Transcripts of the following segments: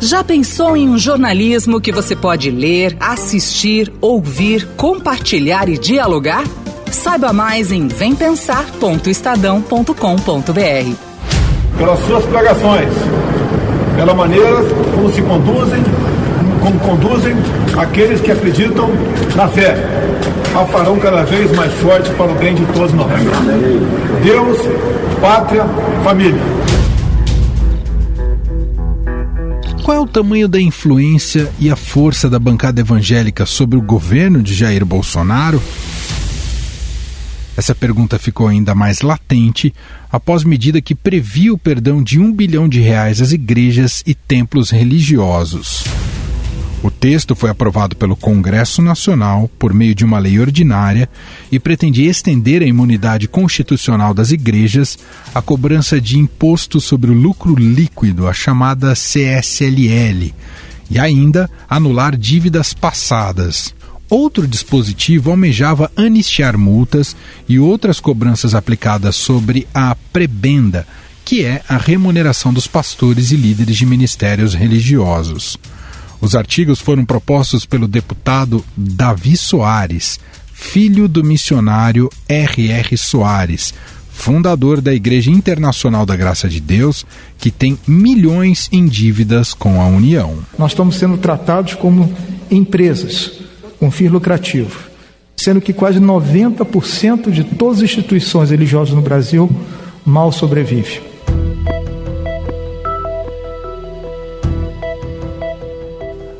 Já pensou em um jornalismo que você pode ler, assistir, ouvir, compartilhar e dialogar? Saiba mais em vempensar.estadão.com.br. Pelas suas pregações, pela maneira como se conduzem, como conduzem aqueles que acreditam na fé, a farão cada vez mais forte para o bem de todos nós. Deus, pátria, família. Qual é o tamanho da influência e a força da bancada evangélica sobre o governo de Jair Bolsonaro? Essa pergunta ficou ainda mais latente após medida que previa o perdão de um bilhão de reais às igrejas e templos religiosos. O texto foi aprovado pelo Congresso Nacional por meio de uma lei ordinária e pretendia estender a imunidade constitucional das igrejas à cobrança de imposto sobre o lucro líquido, a chamada CSLL, e ainda anular dívidas passadas. Outro dispositivo almejava anistiar multas e outras cobranças aplicadas sobre a prebenda, que é a remuneração dos pastores e líderes de ministérios religiosos. Os artigos foram propostos pelo deputado Davi Soares, filho do missionário R.R. Soares, fundador da Igreja Internacional da Graça de Deus, que tem milhões em dívidas com a União. Nós estamos sendo tratados como empresas com fim lucrativo, sendo que quase 90% de todas as instituições religiosas no Brasil mal sobrevivem.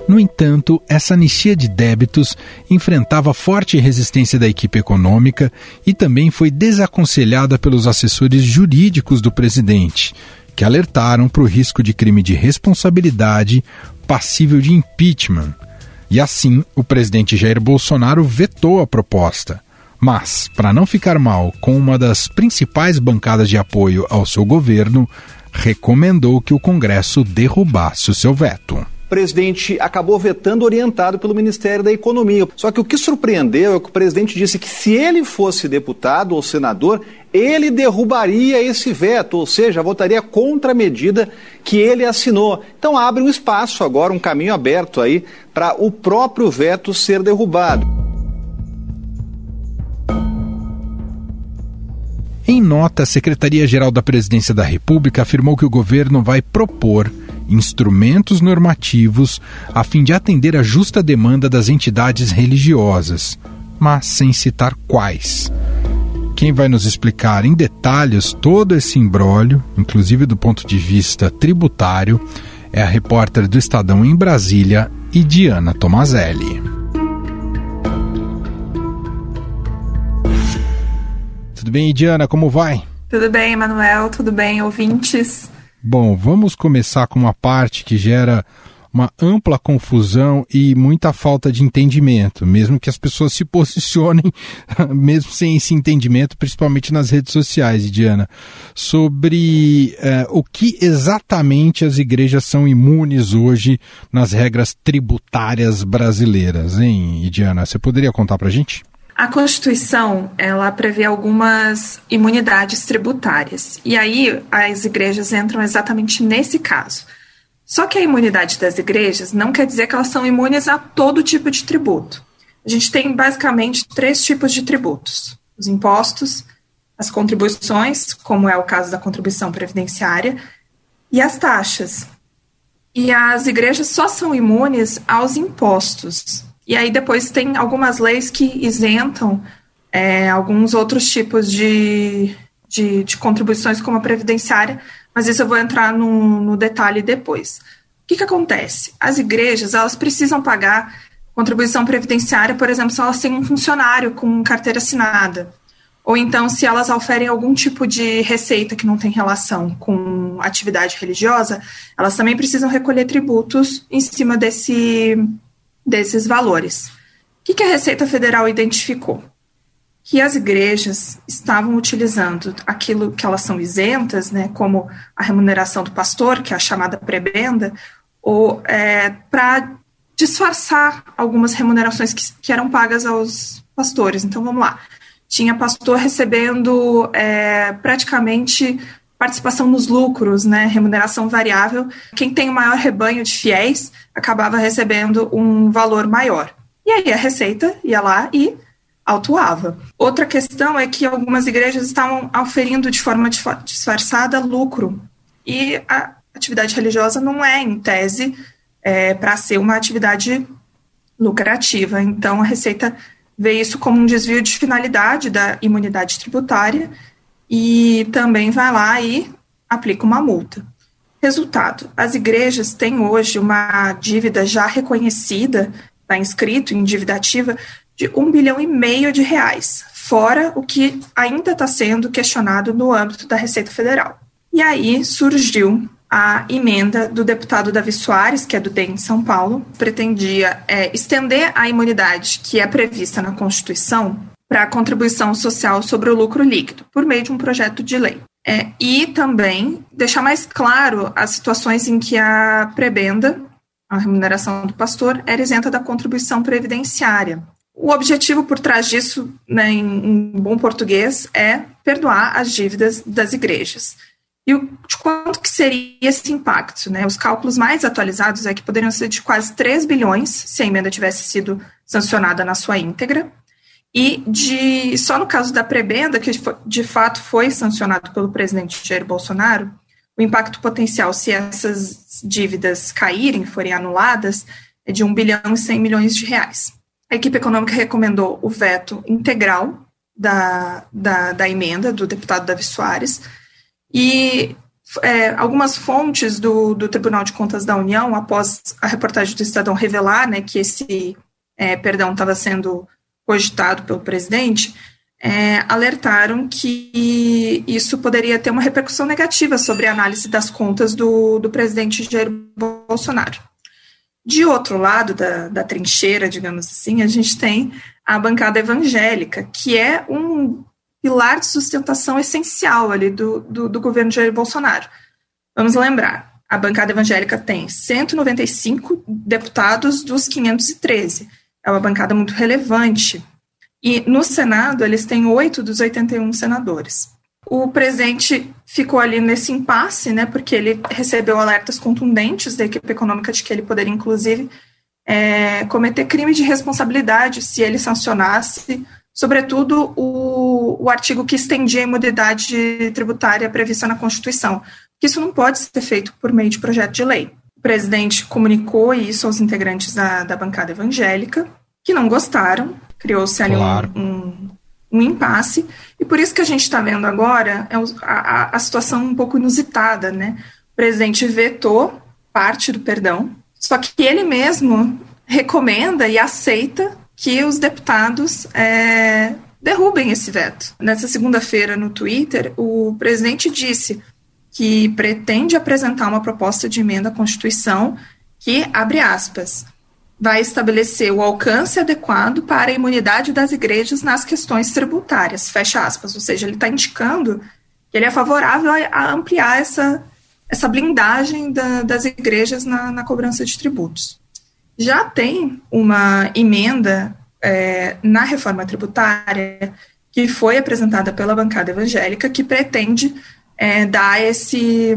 No entanto, essa anistia de débitos enfrentava forte resistência da equipe econômica e também foi desaconselhada pelos assessores jurídicos do presidente, que alertaram para o risco de crime de responsabilidade passível de impeachment. E assim, o presidente Jair Bolsonaro vetou a proposta. Mas, para não ficar mal com uma das principais bancadas de apoio ao seu governo, recomendou que o Congresso derrubasse o seu veto o presidente acabou vetando orientado pelo Ministério da Economia. Só que o que surpreendeu é que o presidente disse que se ele fosse deputado ou senador, ele derrubaria esse veto, ou seja, votaria contra a medida que ele assinou. Então abre um espaço agora, um caminho aberto aí para o próprio veto ser derrubado. Nota, a Secretaria-Geral da Presidência da República afirmou que o governo vai propor instrumentos normativos a fim de atender a justa demanda das entidades religiosas, mas sem citar quais. Quem vai nos explicar em detalhes todo esse imbróglio, inclusive do ponto de vista tributário, é a repórter do Estadão em Brasília, Diana Tomazelli. Tudo bem, Diana? Como vai? Tudo bem, Emanuel. Tudo bem, ouvintes? Bom, vamos começar com uma parte que gera uma ampla confusão e muita falta de entendimento, mesmo que as pessoas se posicionem, mesmo sem esse entendimento, principalmente nas redes sociais, Diana, sobre eh, o que exatamente as igrejas são imunes hoje nas regras tributárias brasileiras, hein, Diana? Você poderia contar para a gente? A Constituição, ela prevê algumas imunidades tributárias. E aí as igrejas entram exatamente nesse caso. Só que a imunidade das igrejas não quer dizer que elas são imunes a todo tipo de tributo. A gente tem basicamente três tipos de tributos: os impostos, as contribuições, como é o caso da contribuição previdenciária, e as taxas. E as igrejas só são imunes aos impostos, e aí depois tem algumas leis que isentam é, alguns outros tipos de, de, de, contribuições, como a previdenciária, mas isso eu vou entrar no, no detalhe depois. O que, que acontece? As igrejas elas precisam pagar contribuição previdenciária, por exemplo, se elas têm um funcionário com carteira assinada, ou então se elas oferem algum tipo de receita que não tem relação com atividade religiosa, elas também precisam recolher tributos em cima desse, desses valores. O que, a Receita Federal identificou? Que as igrejas estavam utilizando aquilo que elas são isentas, né, como a remuneração do pastor, que é a chamada prebenda, ou é, para disfarçar algumas remunerações que, que, eram pagas aos pastores. Então vamos lá. Tinha pastor recebendo é, praticamente participação nos lucros, né, remuneração variável, quem tem o maior rebanho de fiéis acabava recebendo um valor maior. E aí a Receita ia lá e autuava. Outra questão é que algumas igrejas estavam oferindo de forma disfarçada lucro. E a atividade religiosa não é, em tese, é, para ser uma atividade lucrativa. Então, a Receita vê isso como um desvio de finalidade da imunidade tributária e também vai lá e aplica uma multa. Resultado: as igrejas têm hoje uma dívida já reconhecida, está inscrito em dívida ativa, de um bilhão e meio de reais, fora o que ainda está sendo questionado no âmbito da Receita Federal. E aí surgiu a emenda do deputado Davi Soares, que é do DEM de São Paulo, pretendia é, estender a imunidade que é prevista na Constituição para a contribuição social sobre o lucro líquido, por meio de um projeto de lei. É, e também deixar mais claro as situações em que a prebenda, a remuneração do pastor, era isenta da contribuição previdenciária. O objetivo por trás disso, né, em, bom português, é perdoar as dívidas das igrejas. E o, de quanto que seria esse impacto? Né? Os cálculos mais atualizados é que poderiam ser de quase 3 bilhões se a emenda tivesse sido sancionada na sua íntegra, e de só no caso da prebenda, que de fato foi sancionado pelo presidente Jair Bolsonaro, o impacto potencial, se essas dívidas caírem, forem anuladas, é de 1 bilhão e 100 milhões de reais. A equipe econômica recomendou o veto integral da, da, da emenda do deputado Davi Soares, e é, algumas fontes do, do Tribunal de Contas da União, após a reportagem do Estadão revelar né, que esse é, perdão estava sendo cogitado pelo presidente, é, alertaram que isso poderia ter uma repercussão negativa sobre a análise das contas do, do presidente Jair Bolsonaro. De outro lado da, da trincheira, digamos assim, a gente tem a bancada evangélica, que é um pilar de sustentação essencial ali do, do, do governo Jair Bolsonaro. Vamos lembrar, a bancada evangélica tem 195 deputados dos 513 é uma bancada muito relevante. E no Senado, eles têm oito dos 81 senadores. O presidente ficou ali nesse impasse, né, porque ele recebeu alertas contundentes da equipe econômica de que ele poderia, inclusive, é, cometer crime de responsabilidade se ele sancionasse, sobretudo, o, o artigo que estendia a imunidade tributária prevista na Constituição. Isso não pode ser feito por meio de projeto de lei. O presidente comunicou isso aos integrantes da, da bancada evangélica, que não gostaram, criou-se ali claro. um, um, um, impasse, e por isso que a gente está vendo agora é a, a situação um pouco inusitada, né? O presidente vetou parte do perdão, só que ele mesmo recomenda e aceita que os deputados é, derrubem esse veto. Nessa segunda-feira, no Twitter, o presidente disse que pretende apresentar uma proposta de emenda à Constituição que, abre aspas, vai estabelecer o alcance adequado para a imunidade das igrejas nas questões tributárias, fecha aspas. Ou seja, ele está indicando que ele é favorável a, ampliar essa, essa blindagem da, das igrejas na, na, cobrança de tributos. Já tem uma emenda é, na reforma tributária que foi apresentada pela bancada evangélica que pretende é, dar esse,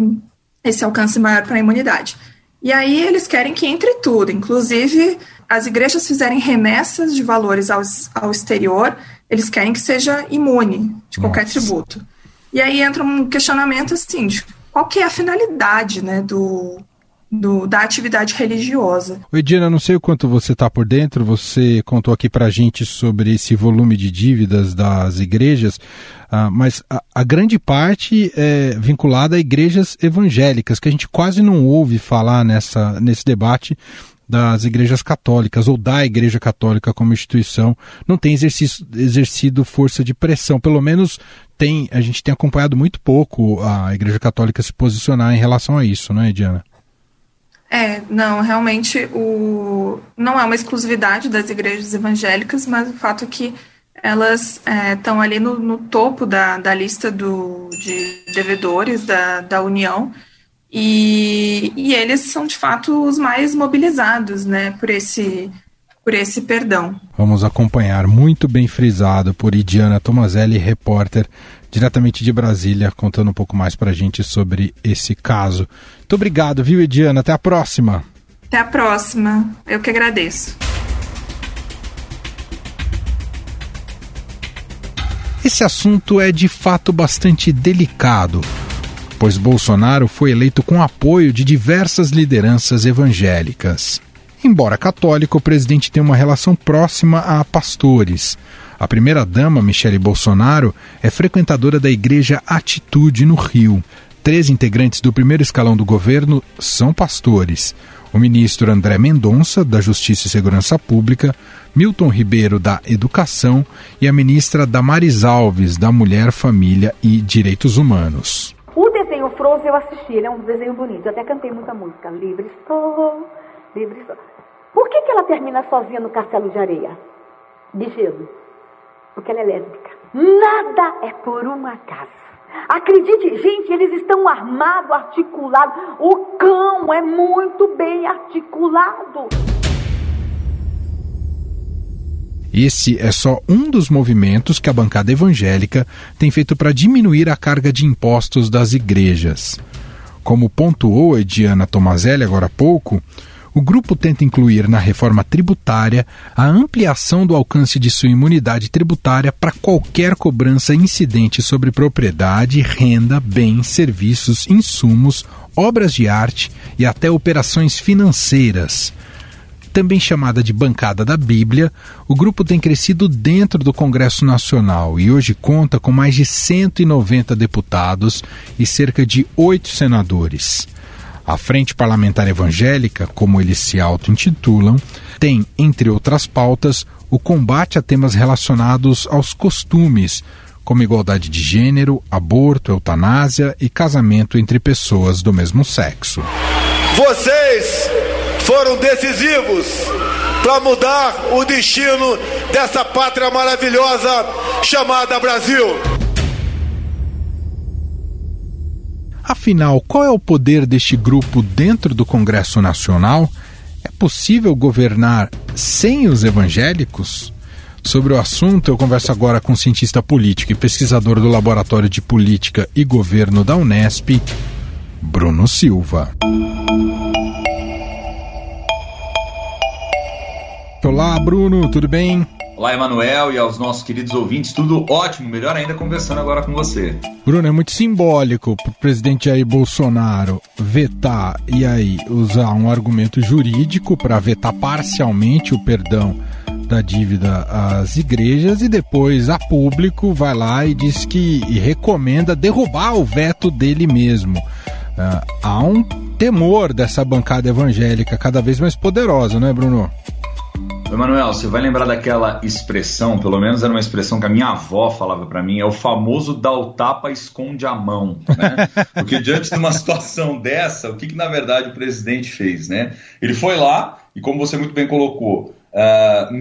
esse alcance maior para a imunidade. E aí eles querem que entre tudo, inclusive as igrejas fizerem remessas de valores ao, ao exterior, eles querem que seja imune de qualquer Nossa. tributo. E aí entra um questionamento assim, de qual que é a finalidade né, do, do, da atividade religiosa. Oi, Diana, não sei o quanto você está por dentro, você contou aqui para a gente sobre esse volume de dívidas das igrejas, uh, mas a, a, grande parte é vinculada a igrejas evangélicas, que a gente quase não ouve falar nessa, nesse debate das igrejas católicas ou da Igreja Católica como instituição não tem exercido força de pressão, pelo menos tem a gente tem acompanhado muito pouco a Igreja Católica se posicionar em relação a isso, não é, Diana? É, não, realmente o não é uma exclusividade das igrejas evangélicas, mas o fato é que elas estão é, ali no, no, topo da, da lista do, de devedores da, da União e, e eles são de fato os mais mobilizados né, por esse por esse perdão. Vamos acompanhar, muito bem frisado por Idiana Tomazelli, repórter diretamente de Brasília, contando um pouco mais para a gente sobre esse caso. Muito obrigado, viu, Ediana? Até a próxima. Até a próxima. Eu que agradeço. Esse assunto é de fato bastante delicado, pois Bolsonaro foi eleito com apoio de diversas lideranças evangélicas. Embora católico, o presidente tem uma relação próxima a pastores. A primeira-dama, Michele Bolsonaro, é frequentadora da Igreja Atitude no Rio. Três integrantes do primeiro escalão do governo são pastores. O ministro André Mendonça, da Justiça e Segurança Pública, Milton Ribeiro, da Educação, e a ministra Damares Alves, da Mulher, Família e Direitos Humanos. O desenho Frozen eu assisti, ele é um desenho bonito. Eu até cantei muita música. Livre estou, livre estou. Por que, que ela termina sozinha no castelo de areia? De gelo. Porque ela é lésbica. Nada é por um acaso. Acredite, gente, eles estão armados, articulados. O cão é muito bem articulado. Esse é só um dos movimentos que a bancada evangélica tem feito para diminuir a carga de impostos das igrejas. Como pontuou Ediana Tomazelli agora há pouco, o grupo tenta incluir na reforma tributária a ampliação do alcance de sua imunidade tributária para qualquer cobrança incidente sobre propriedade, renda, bens, serviços, insumos, obras de arte e até operações financeiras. Também chamada de Bancada da Bíblia, o grupo tem crescido dentro do Congresso Nacional e hoje conta com mais de 190 deputados e cerca de oito senadores. A Frente Parlamentar Evangélica, como eles se auto-intitulam, tem, entre outras pautas, o combate a temas relacionados aos costumes, como igualdade de gênero, aborto, eutanásia e casamento entre pessoas do mesmo sexo. Vocês foram decisivos para mudar o destino dessa pátria maravilhosa chamada Brasil. Afinal, qual é o poder deste grupo dentro do Congresso Nacional? É possível governar sem os evangélicos? Sobre o assunto, eu converso agora com o cientista político e pesquisador do Laboratório de Política e Governo da Unesp, Bruno Silva. Olá, Bruno, tudo bem? Olá, Emanuel, e aos nossos queridos ouvintes, tudo ótimo, melhor ainda conversando agora com você. Bruno, é muito simbólico para o presidente Jair Bolsonaro vetar e aí usar um argumento jurídico para vetar parcialmente o perdão da dívida às igrejas e depois a público vai lá e diz que e recomenda derrubar o veto dele mesmo. Uh, há um temor dessa bancada evangélica cada vez mais poderosa, não é, Bruno? Emanuel, você vai lembrar daquela expressão, pelo menos era uma expressão que a minha avó falava para mim, é o famoso dá o tapa, esconde a mão. Né? Porque diante de uma situação dessa, o que, que na verdade o presidente fez? Né? Ele foi lá e, como você muito bem colocou, uh,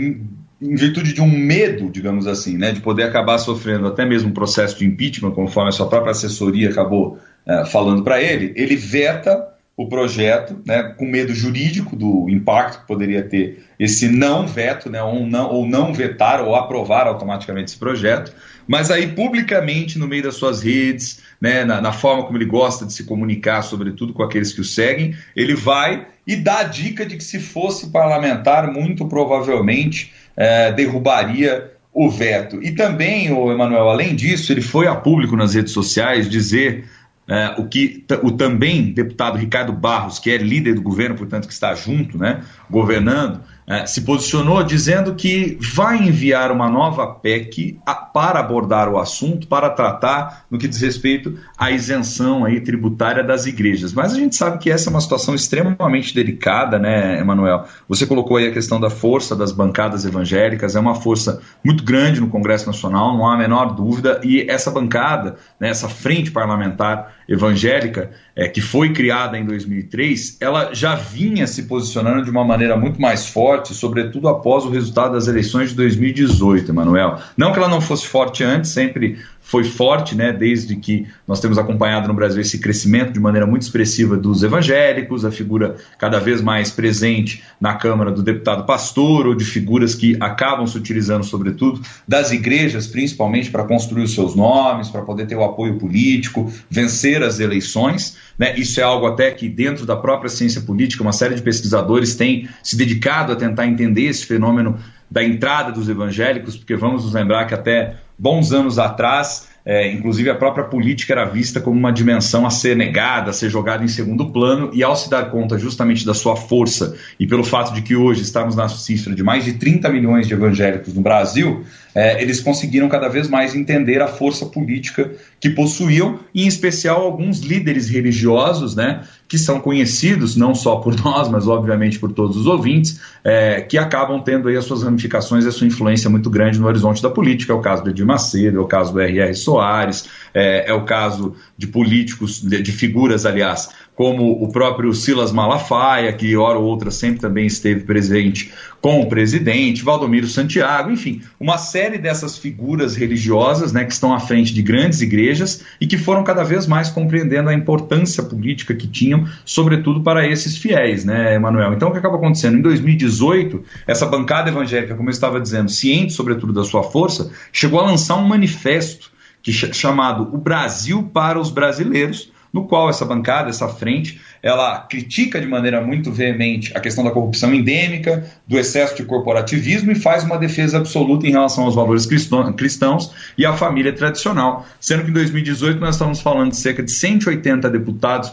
em virtude de um medo, digamos assim, né, de poder acabar sofrendo até mesmo um processo de impeachment, conforme a sua própria assessoria acabou uh, falando para ele, ele veta o projeto, né, com medo jurídico do impacto que poderia ter esse não veto, né, ou, não, ou não vetar ou aprovar automaticamente esse projeto, mas aí publicamente no meio das suas redes, né, na, na, forma como ele gosta de se comunicar, sobretudo com aqueles que o seguem, ele vai e dá a dica de que se fosse parlamentar, muito provavelmente é, derrubaria o veto. E também, o Emanuel, além disso, ele foi a público nas redes sociais dizer é, o que o também deputado Ricardo Barros, que é líder do governo, portanto que está junto, né, governando, é, se posicionou dizendo que vai enviar uma nova PEC a, para abordar o assunto, para tratar no que diz respeito à isenção aí tributária das igrejas. Mas a gente sabe que essa é uma situação extremamente delicada, né, Emanuel? Você colocou aí a questão da força das bancadas evangélicas, é uma força muito grande no Congresso Nacional, não há a menor dúvida, e essa bancada, né, essa frente parlamentar evangélica, é, que foi criada em 2003, ela já vinha se posicionando de uma maneira muito mais forte, sobretudo após o resultado das eleições de 2018, Emanuel. Não que ela não fosse forte antes, sempre foi forte, né, desde que nós temos acompanhado no Brasil esse crescimento de maneira muito expressiva dos evangélicos, a figura cada vez mais presente na Câmara do deputado pastor, ou de figuras que acabam se utilizando, sobretudo, das igrejas, principalmente para construir os seus nomes, para poder ter o apoio político, vencer as eleições. Né? Isso é algo até que, dentro da própria ciência política, uma série de pesquisadores têm se dedicado a tentar entender esse fenômeno da entrada dos evangélicos, porque vamos nos lembrar que até bons anos atrás é, inclusive, a própria política era vista como uma dimensão a ser negada, a ser jogada em segundo plano, e ao se dar conta justamente da sua força e pelo fato de que hoje estamos na cifra de mais de 30 milhões de evangélicos no Brasil, é, eles conseguiram cada vez mais entender a força política que possuíam, e em especial alguns líderes religiosos, né, que são conhecidos não só por nós, mas obviamente por todos os ouvintes, é, que acabam tendo aí as suas ramificações e a sua influência muito grande no horizonte da política. É o caso do Edir Macedo, é o caso do R.R. Soares, é, é, o caso de políticos, de, de figuras, aliás, como o próprio Silas Malafaia, que hora ou outra sempre também esteve presente com o presidente, Valdomiro Santiago, enfim, uma série dessas figuras religiosas né, que estão à frente de grandes igrejas e que foram cada vez mais compreendendo a importância política que tinham, sobretudo para esses fiéis, né, Emanuel? Então, o que acaba acontecendo? Em 2018, essa bancada evangélica, como eu estava dizendo, ciente sobretudo da sua força, chegou a lançar um manifesto que, chamado O Brasil para os Brasileiros, no qual essa bancada, essa frente, ela critica de maneira muito veemente a questão da corrupção endêmica, do excesso de corporativismo e faz uma defesa absoluta em relação aos valores cristãos e à família tradicional. Sendo que em 2018 nós estamos falando de cerca de 180 deputados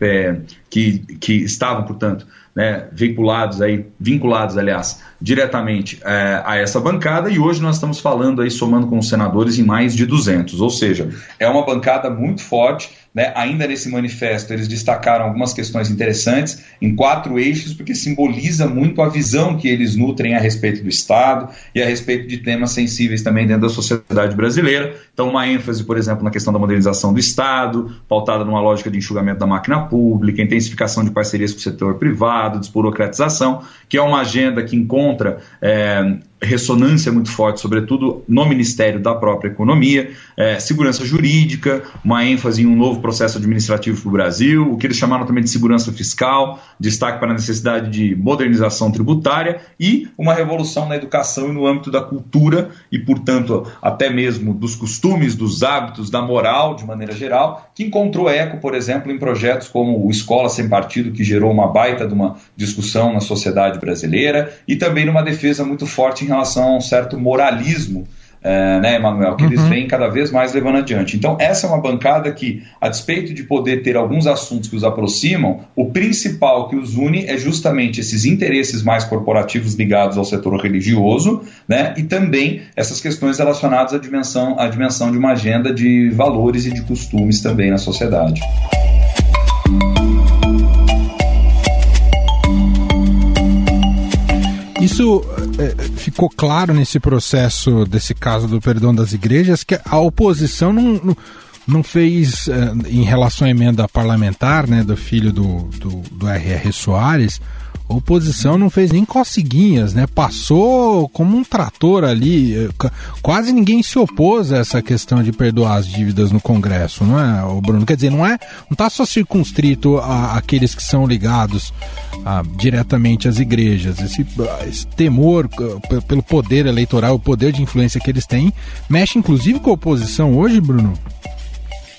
é, que, que estavam, portanto, né, vinculados aí, vinculados, aliás, diretamente é, a essa bancada, e hoje nós estamos falando aí, somando com os senadores, em mais de 200, ou seja, é uma bancada muito forte, né, ainda nesse manifesto eles destacaram algumas questões interessantes em quatro eixos, porque simboliza muito a visão que eles nutrem a respeito do Estado e a respeito de temas sensíveis também dentro da sociedade brasileira. Então, uma ênfase, por exemplo, na questão da modernização do Estado, pautada numa lógica de enxugamento da máquina pública, intensificação de parcerias com o setor privado, desburocratização, que é uma agenda que encontra é, ressonância muito forte, sobretudo no Ministério da própria Economia, é, segurança jurídica, uma ênfase em um novo processo administrativo para o Brasil, o que eles chamaram também de segurança fiscal, destaque para a necessidade de modernização tributária e uma revolução na educação e no âmbito da cultura e, portanto, até mesmo dos costumes, dos hábitos, da moral de maneira geral, que encontrou eco, por exemplo, em projetos como o Escola Sem Partido, que gerou uma baita de uma discussão na sociedade brasileira, e também numa defesa muito forte em relação a um certo moralismo é, né, Emanuel, que uhum. eles vêm cada vez mais levando adiante. Então, essa é uma bancada que, a despeito de poder ter alguns assuntos que os aproximam, o principal que os une é justamente esses interesses mais corporativos ligados ao setor religioso, né, e também essas questões relacionadas à dimensão, à dimensão de uma agenda de valores e de costumes também na sociedade. Isso ficou claro nesse processo desse caso do perdão das igrejas que a oposição não, não, não fez, é, em relação à emenda parlamentar né, do filho do, do, do R.R. Soares, a oposição não fez nem coceguinhas, né? Passou como um trator ali. Eh, quase ninguém se opôs a essa questão de perdoar as dívidas no Congresso, não é, o Bruno? Quer dizer, não é, não está só circunscrito a, aqueles que são ligados a, diretamente às igrejas. Esse, esse temor pelo poder eleitoral, o poder de influência que eles têm, mexe inclusive com a oposição hoje, Bruno?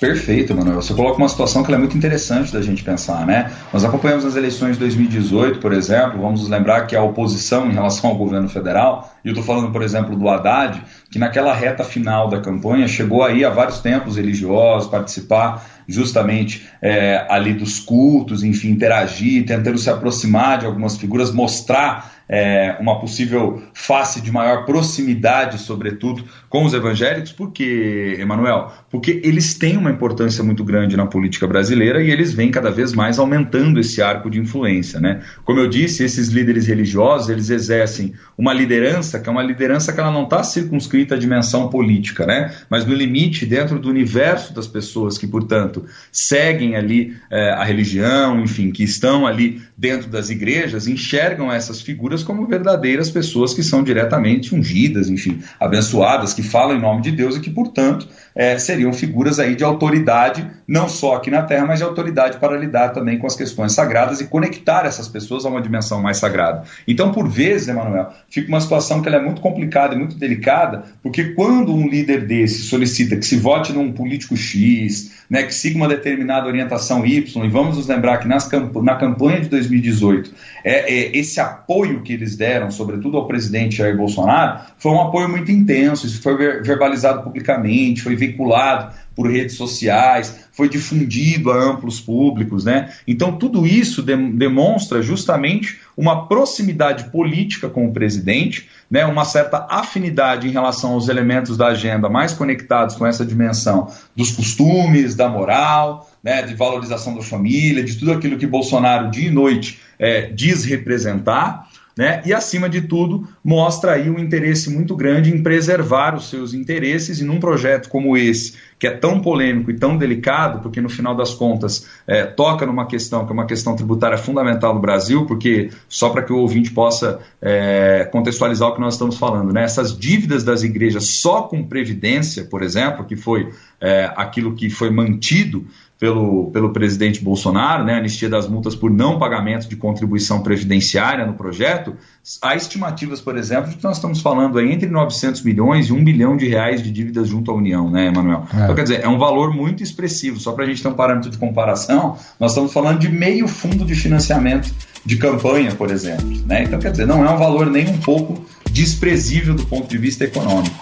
Perfeito, Manuel. Você coloca uma situação que é muito interessante da gente pensar, né? Nós acompanhamos as eleições de 2018, por exemplo, vamos nos lembrar que a oposição em relação ao governo federal, e eu estou falando, por exemplo, do Haddad, que naquela reta final da campanha chegou aí a vários templos religiosos participar justamente é, ali dos cultos, enfim, interagir, tentando se aproximar de algumas figuras, mostrar é, uma possível face de maior proximidade, sobretudo, com os evangélicos. Por quê, Emanuel? Porque eles têm uma importância muito grande na política brasileira e eles vêm cada vez mais aumentando esse arco de influência. Né? Como eu disse, esses líderes religiosos, eles exercem uma liderança que é uma liderança que ela não está circunscrita à dimensão política, né? mas no limite, dentro do universo das pessoas que, portanto, seguem ali é, a religião, enfim, que estão ali dentro das igrejas, enxergam essas figuras como verdadeiras pessoas que são diretamente ungidas, enfim, abençoadas, que falam em nome de Deus e que, portanto, é, seriam figuras aí de autoridade, não só aqui na Terra, mas de autoridade para lidar também com as questões sagradas e conectar essas pessoas a uma dimensão mais sagrada. Então, por vezes, Emanuel, fica uma situação que é muito complicada e muito delicada, porque quando um líder desse solicita que se vote num político X, né, que siga uma determinada orientação Y, e vamos nos lembrar que nas, na campanha de 2018, é, é, esse apoio que eles deram, sobretudo ao presidente Jair Bolsonaro, foi um apoio muito intenso, isso foi verbalizado publicamente, foi veiculado por redes sociais, foi difundido a amplos públicos, né? Então tudo isso de demonstra justamente uma proximidade política com o presidente, né? Uma certa afinidade em relação aos elementos da agenda mais conectados com essa dimensão dos costumes, da moral, né? De valorização da família, de tudo aquilo que Bolsonaro dia e noite é, diz representar né? E, acima de tudo, mostra aí um interesse muito grande em preservar os seus interesses e num projeto como esse, que é tão polêmico e tão delicado, porque no final das contas é, toca numa questão que é uma questão tributária fundamental no Brasil, porque só para que o ouvinte possa é, contextualizar o que nós estamos falando, né? essas dívidas das igrejas só com previdência, por exemplo, que foi é, aquilo que foi mantido pelo, pelo presidente Bolsonaro, né, anistia das multas por não pagamento de contribuição previdenciária no projeto, há estimativas, por exemplo, de que nós estamos falando aí entre 900 milhões e 1 bilhão de reais de dívidas junto à União, né, Emanuel? É. Então, quer dizer, é um valor muito expressivo. Só para a gente ter um parâmetro de comparação, nós estamos falando de meio fundo de financiamento de campanha, por exemplo. Né? Então, quer dizer, não é um valor nem um pouco desprezível do ponto de vista econômico.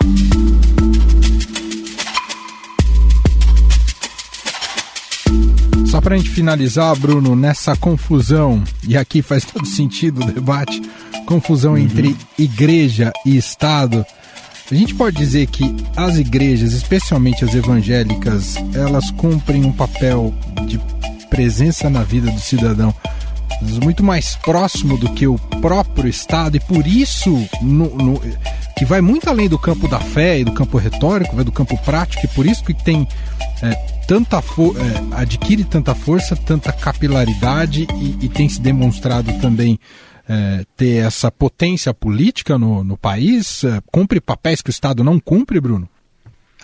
Para a gente finalizar, Bruno, nessa confusão, e aqui faz todo sentido o debate, confusão uhum. entre igreja e Estado, a gente pode dizer que as igrejas, especialmente as evangélicas, elas cumprem um papel de presença na vida do cidadão muito mais próximo do que o próprio Estado, e por isso, no, no, que vai muito além do campo da fé e do campo retórico, vai do campo prático, e por isso que tem é, tanta é, adquire tanta força, tanta capilaridade e, e tem se demonstrado também é, ter essa potência política no, no país? É, cumpre papéis que o Estado não cumpre, Bruno?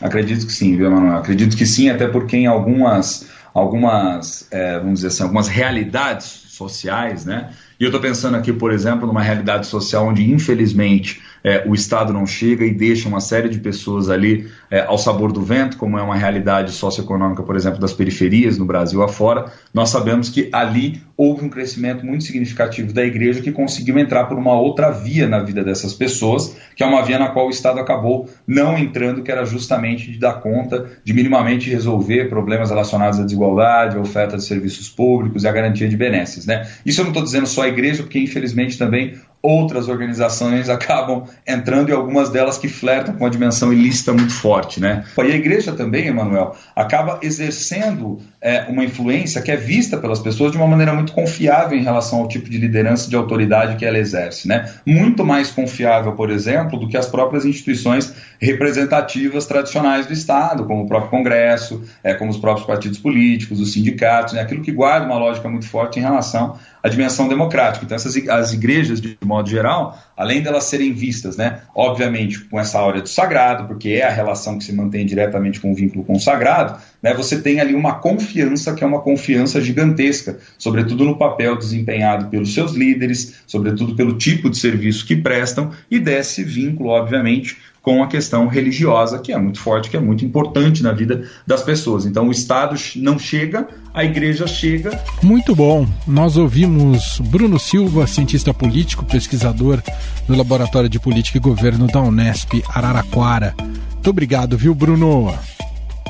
Acredito que sim, viu, Manuel? Acredito que sim, até porque em algumas, algumas é, vamos dizer assim, algumas realidades sociais, né? E eu estou pensando aqui, por exemplo, numa realidade social onde, infelizmente, é, o Estado não chega e deixa uma série de pessoas ali é, ao sabor do vento, como é uma realidade socioeconômica, por exemplo, das periferias no Brasil afora, nós sabemos que ali houve um crescimento muito significativo da igreja que conseguiu entrar por uma outra via na vida dessas pessoas, que é uma via na qual o Estado acabou não entrando, que era justamente de dar conta de minimamente resolver problemas relacionados à desigualdade, à oferta de serviços públicos e à garantia de benesses. Né? Isso eu não estou dizendo só a igreja, porque infelizmente também outras organizações acabam entrando e algumas delas que flertam com a dimensão ilícita muito forte, né? E a igreja também, Emanuel, acaba exercendo é, uma influência que é vista pelas pessoas de uma maneira muito confiável em relação ao tipo de liderança e de autoridade que ela exerce, né? Muito mais confiável, por exemplo, do que as próprias instituições representativas tradicionais do Estado, como o próprio Congresso, é, como os próprios partidos políticos, os sindicatos, né? aquilo que guarda uma lógica muito forte em relação à dimensão democrática. Então, essas, as igrejas, de modo geral, além delas serem vistas, né, obviamente, com essa áurea do sagrado, porque é a relação que se mantém diretamente com o vínculo com o sagrado, né, você tem ali uma confiança que é uma confiança gigantesca, sobretudo no papel desempenhado pelos seus líderes, sobretudo pelo tipo de serviço que prestam, e desse vínculo, obviamente, com a questão religiosa, que é muito forte, que é muito importante na vida das pessoas. Então, o Estado não chega, a igreja chega. Muito bom. Nós ouvimos Bruno Silva, cientista político, pesquisador do Laboratório de Política e Governo da Unesp Araraquara. Muito obrigado, viu, Bruno?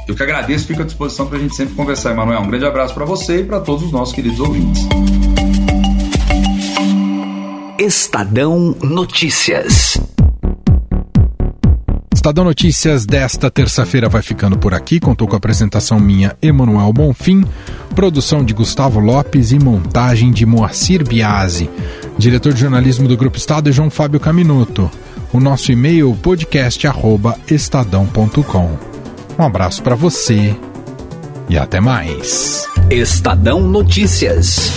Eu que agradeço, fico à disposição para a gente sempre conversar, Emanuel. Um grande abraço para você e para todos os nossos queridos ouvintes. Estadão Notícias. Estadão Notícias desta terça-feira vai ficando por aqui. Contou com a apresentação minha, Emanuel Bonfim, produção de Gustavo Lopes e montagem de Moacir Biasi. Diretor de jornalismo do Grupo Estado é João Fábio Caminuto. O nosso e-mail podcast@estadão.com. Um abraço para você e até mais. Estadão Notícias.